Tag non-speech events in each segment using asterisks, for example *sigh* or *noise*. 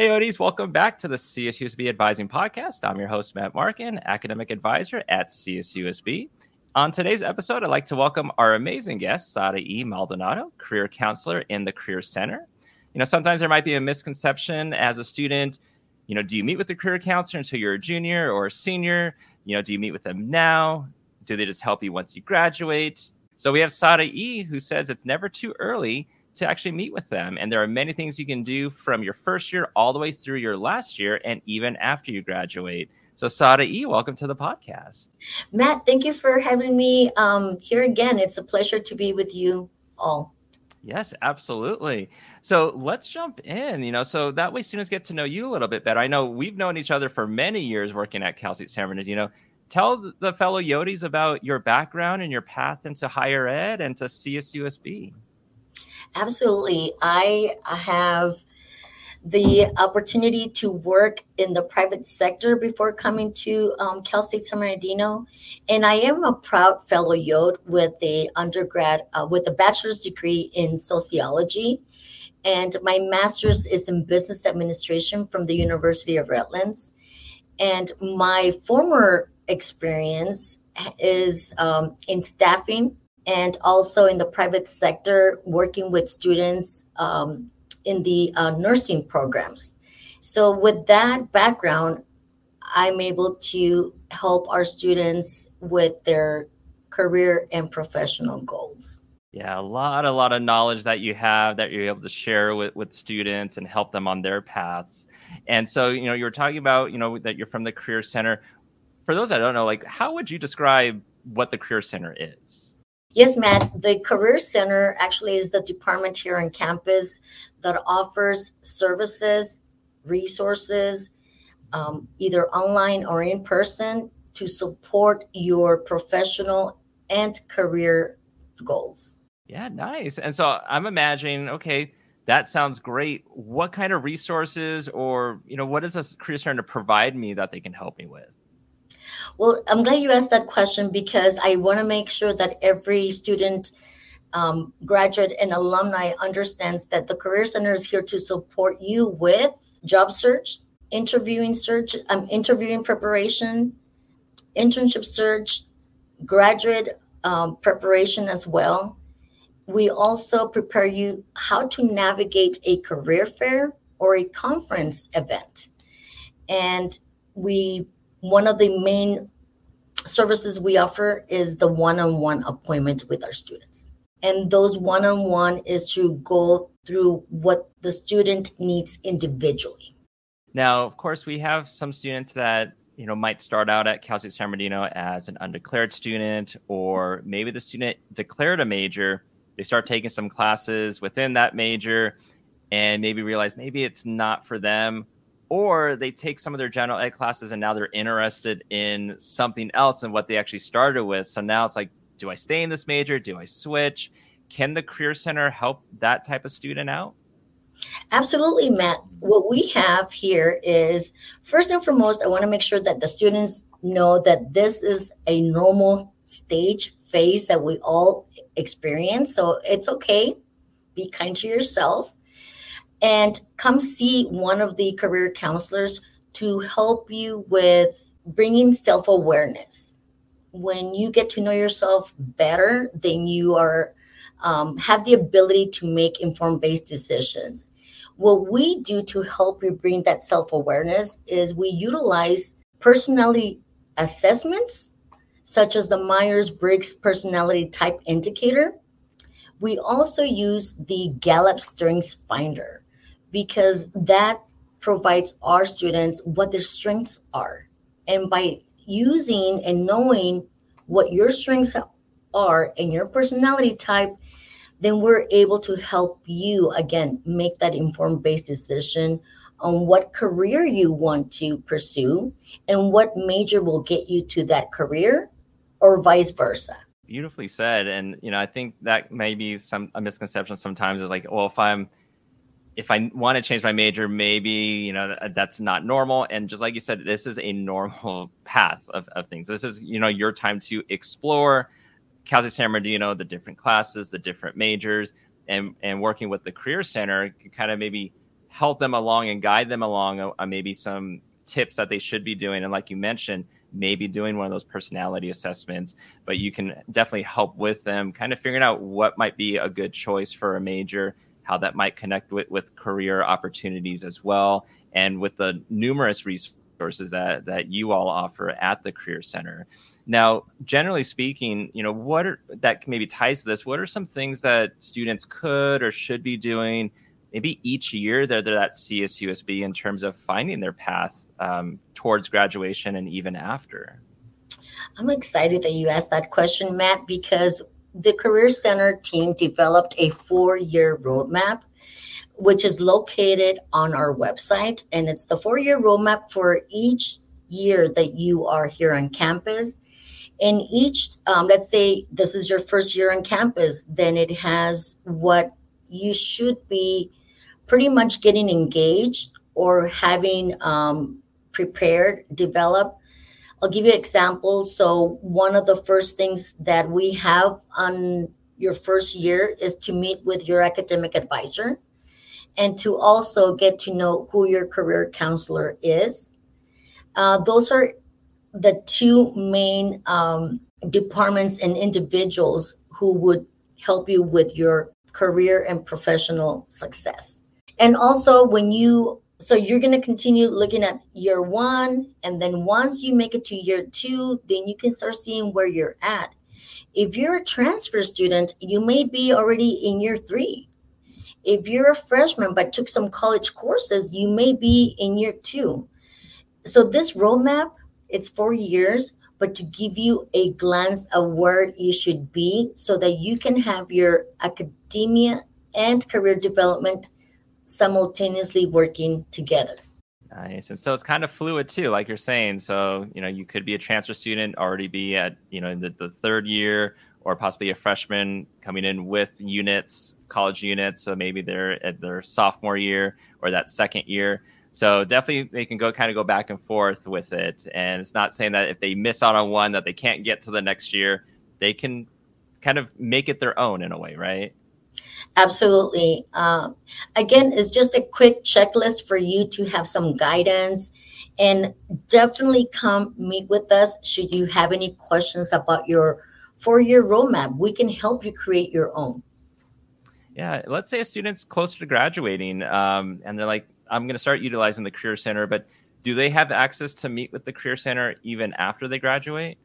Hey, Odies, welcome back to the CSUSB Advising Podcast. I'm your host, Matt Markin, Academic Advisor at CSUSB. On today's episode, I'd like to welcome our amazing guest, Sada E. Maldonado, Career Counselor in the Career Center. You know, sometimes there might be a misconception as a student. You know, do you meet with the career counselor until you're a junior or a senior? You know, do you meet with them now? Do they just help you once you graduate? So we have Sada E, who says it's never too early to actually meet with them. And there are many things you can do from your first year all the way through your last year and even after you graduate. So, Sada E, welcome to the podcast. Matt, thank you for having me um, here again. It's a pleasure to be with you all. Yes, absolutely. So let's jump in. You know, so that way students get to know you a little bit better. I know we've known each other for many years working at Cal State San Bernardino. Tell the fellow Yodis about your background and your path into higher ed and to CSUSB. Absolutely. I have the opportunity to work in the private sector before coming to um, Cal State San Bernardino, and I am a proud fellow Yod with a undergrad uh, with a bachelor's degree in sociology, and my master's is in business administration from the University of Redlands, and my former experience is um, in staffing and also in the private sector, working with students um, in the uh, nursing programs. So, with that background, I'm able to help our students with their career and professional goals. Yeah, a lot, a lot of knowledge that you have that you're able to share with, with students and help them on their paths. And so, you know, you were talking about, you know, that you're from the Career Center. For those that don't know, like, how would you describe what the Career Center is? Yes, Matt. The Career Center actually is the department here on campus that offers services, resources, um, either online or in person to support your professional and career goals. Yeah, nice. And so I'm imagining, okay, that sounds great. What kind of resources or, you know, what is this career center to provide me that they can help me with? Well, I'm glad you asked that question because I want to make sure that every student, um, graduate, and alumni understands that the Career Center is here to support you with job search, interviewing search, um, interviewing preparation, internship search, graduate um, preparation as well. We also prepare you how to navigate a career fair or a conference event. And we one of the main services we offer is the one-on-one appointment with our students. And those one-on-one is to go through what the student needs individually. Now of course we have some students that you know might start out at cal state san bernardino as an undeclared student or maybe the student declared a major they start taking some classes within that major and maybe realize maybe it's not for them or they take some of their general ed classes and now they're interested in something else than what they actually started with. So now it's like, do I stay in this major? Do I switch? Can the Career Center help that type of student out? Absolutely, Matt. What we have here is first and foremost, I want to make sure that the students know that this is a normal stage phase that we all experience. So it's okay. Be kind to yourself and come see one of the career counselors to help you with bringing self awareness. When you get to know yourself better, then you are um, have the ability to make informed based decisions. What we do to help you bring that self awareness is we utilize personality assessments, such as the Myers Briggs Personality Type Indicator. We also use the Gallup Strengths Finder because that provides our students what their strengths are. And by using and knowing what your strengths are and your personality type, then we're able to help you again make that informed based decision on what career you want to pursue and what major will get you to that career or vice versa beautifully said and you know i think that may be some a misconception sometimes is like well if i'm if I want to change my major, maybe you know that's not normal. And just like you said, this is a normal *laughs* path of, of things. This is you know your time to explore Cal State San Bernardino, the different classes, the different majors, and and working with the Career Center can kind of maybe help them along and guide them along on maybe some tips that they should be doing. And like you mentioned, maybe doing one of those personality assessments, but you can definitely help with them kind of figuring out what might be a good choice for a major, how that might connect with, with career opportunities as well, and with the numerous resources that, that you all offer at the Career Center. Now, generally speaking, you know, what are, that maybe ties to this, what are some things that students could or should be doing maybe each year that they're at CSUSB in terms of finding their path um, towards graduation and even after? I'm excited that you asked that question, Matt, because the Career Center team developed a four year roadmap, which is located on our website. And it's the four year roadmap for each year that you are here on campus. And each, um, let's say this is your first year on campus, then it has what you should be pretty much getting engaged or having um, prepared, developed. I'll give you examples. So, one of the first things that we have on your first year is to meet with your academic advisor and to also get to know who your career counselor is. Uh, those are the two main um, departments and individuals who would help you with your career and professional success. And also, when you so you're going to continue looking at year one and then once you make it to year two then you can start seeing where you're at. If you're a transfer student you may be already in year three. If you're a freshman but took some college courses you may be in year two. So this roadmap it's four years but to give you a glance of where you should be so that you can have your academia and career development simultaneously working together. Nice. And so it's kind of fluid too, like you're saying. So, you know, you could be a transfer student, already be at, you know, in the, the third year, or possibly a freshman coming in with units, college units. So maybe they're at their sophomore year or that second year. So definitely they can go kind of go back and forth with it. And it's not saying that if they miss out on one that they can't get to the next year. They can kind of make it their own in a way, right? Absolutely. Um, again, it's just a quick checklist for you to have some guidance and definitely come meet with us should you have any questions about your four year roadmap. We can help you create your own. Yeah, let's say a student's closer to graduating um, and they're like, I'm going to start utilizing the Career Center, but do they have access to meet with the Career Center even after they graduate?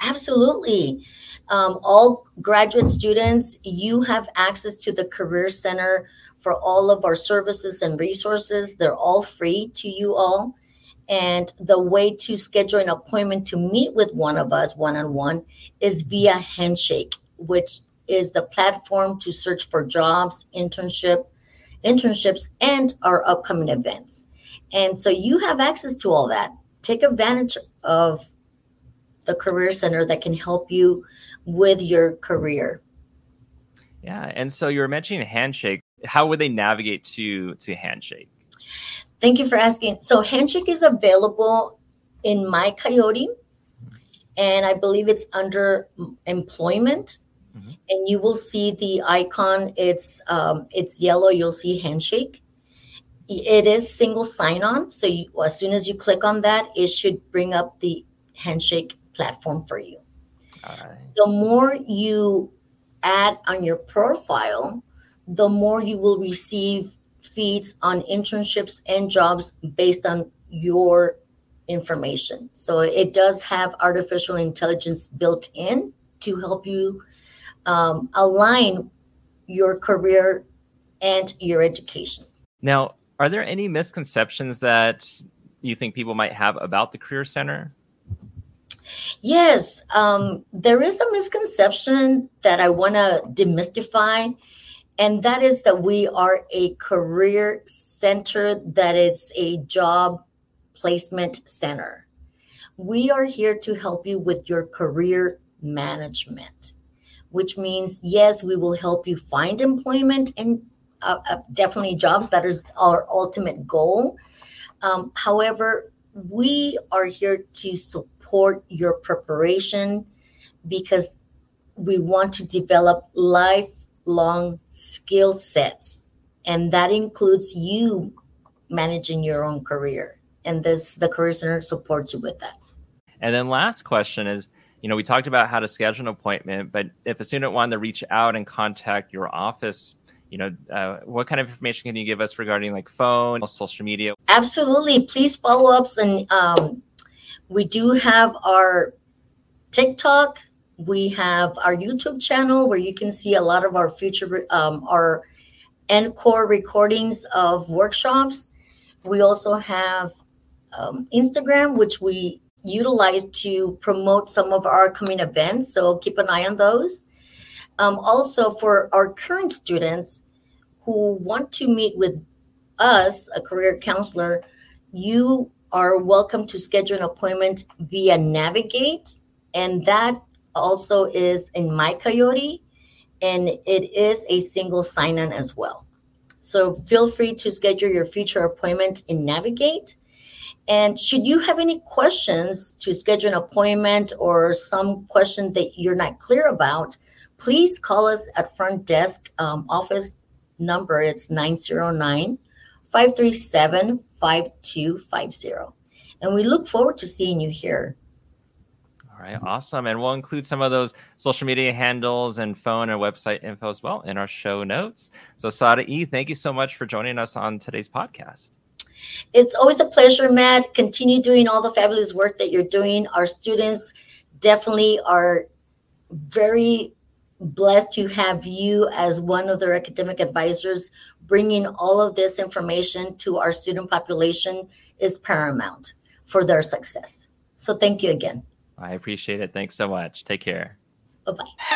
Absolutely. Um, all graduate students, you have access to the Career Center for all of our services and resources. They're all free to you all. And the way to schedule an appointment to meet with one of us one on one is via Handshake, which is the platform to search for jobs, internship, internships, and our upcoming events. And so you have access to all that. Take advantage of the Career Center that can help you with your career. Yeah, and so you were mentioning Handshake. How would they navigate to to Handshake? Thank you for asking. So Handshake is available in My Coyote, and I believe it's under employment. Mm-hmm. And you will see the icon. It's um, it's yellow. You'll see Handshake. It is single sign on. So you, as soon as you click on that, it should bring up the Handshake platform for you. The more you add on your profile, the more you will receive feeds on internships and jobs based on your information. So it does have artificial intelligence built in to help you um, align your career and your education. Now, are there any misconceptions that you think people might have about the Career Center? Yes, um, there is a misconception that I want to demystify, and that is that we are a career center, that it's a job placement center. We are here to help you with your career management, which means, yes, we will help you find employment and uh, uh, definitely jobs. That is our ultimate goal. Um, however, we are here to support your preparation because we want to develop lifelong skill sets and that includes you managing your own career. And this the Career Center supports you with that. And then last question is, you know, we talked about how to schedule an appointment, but if a student wanted to reach out and contact your office, you know, uh, what kind of information can you give us regarding like phone, social media? Absolutely. Please follow ups. And um, we do have our TikTok. We have our YouTube channel where you can see a lot of our future, um, our encore recordings of workshops. We also have um, Instagram, which we utilize to promote some of our coming events. So keep an eye on those. Um, also, for our current students who want to meet with us, a career counselor, you are welcome to schedule an appointment via Navigate. And that also is in My Coyote. And it is a single sign on as well. So feel free to schedule your future appointment in Navigate. And should you have any questions to schedule an appointment or some question that you're not clear about, please call us at front desk um, office number. It's 909 537 5250. And we look forward to seeing you here. All right, awesome. And we'll include some of those social media handles and phone and website info as well in our show notes. So, Sada E, thank you so much for joining us on today's podcast. It's always a pleasure, Matt. Continue doing all the fabulous work that you're doing. Our students definitely are very blessed to have you as one of their academic advisors. Bringing all of this information to our student population is paramount for their success. So, thank you again. I appreciate it. Thanks so much. Take care. Bye bye.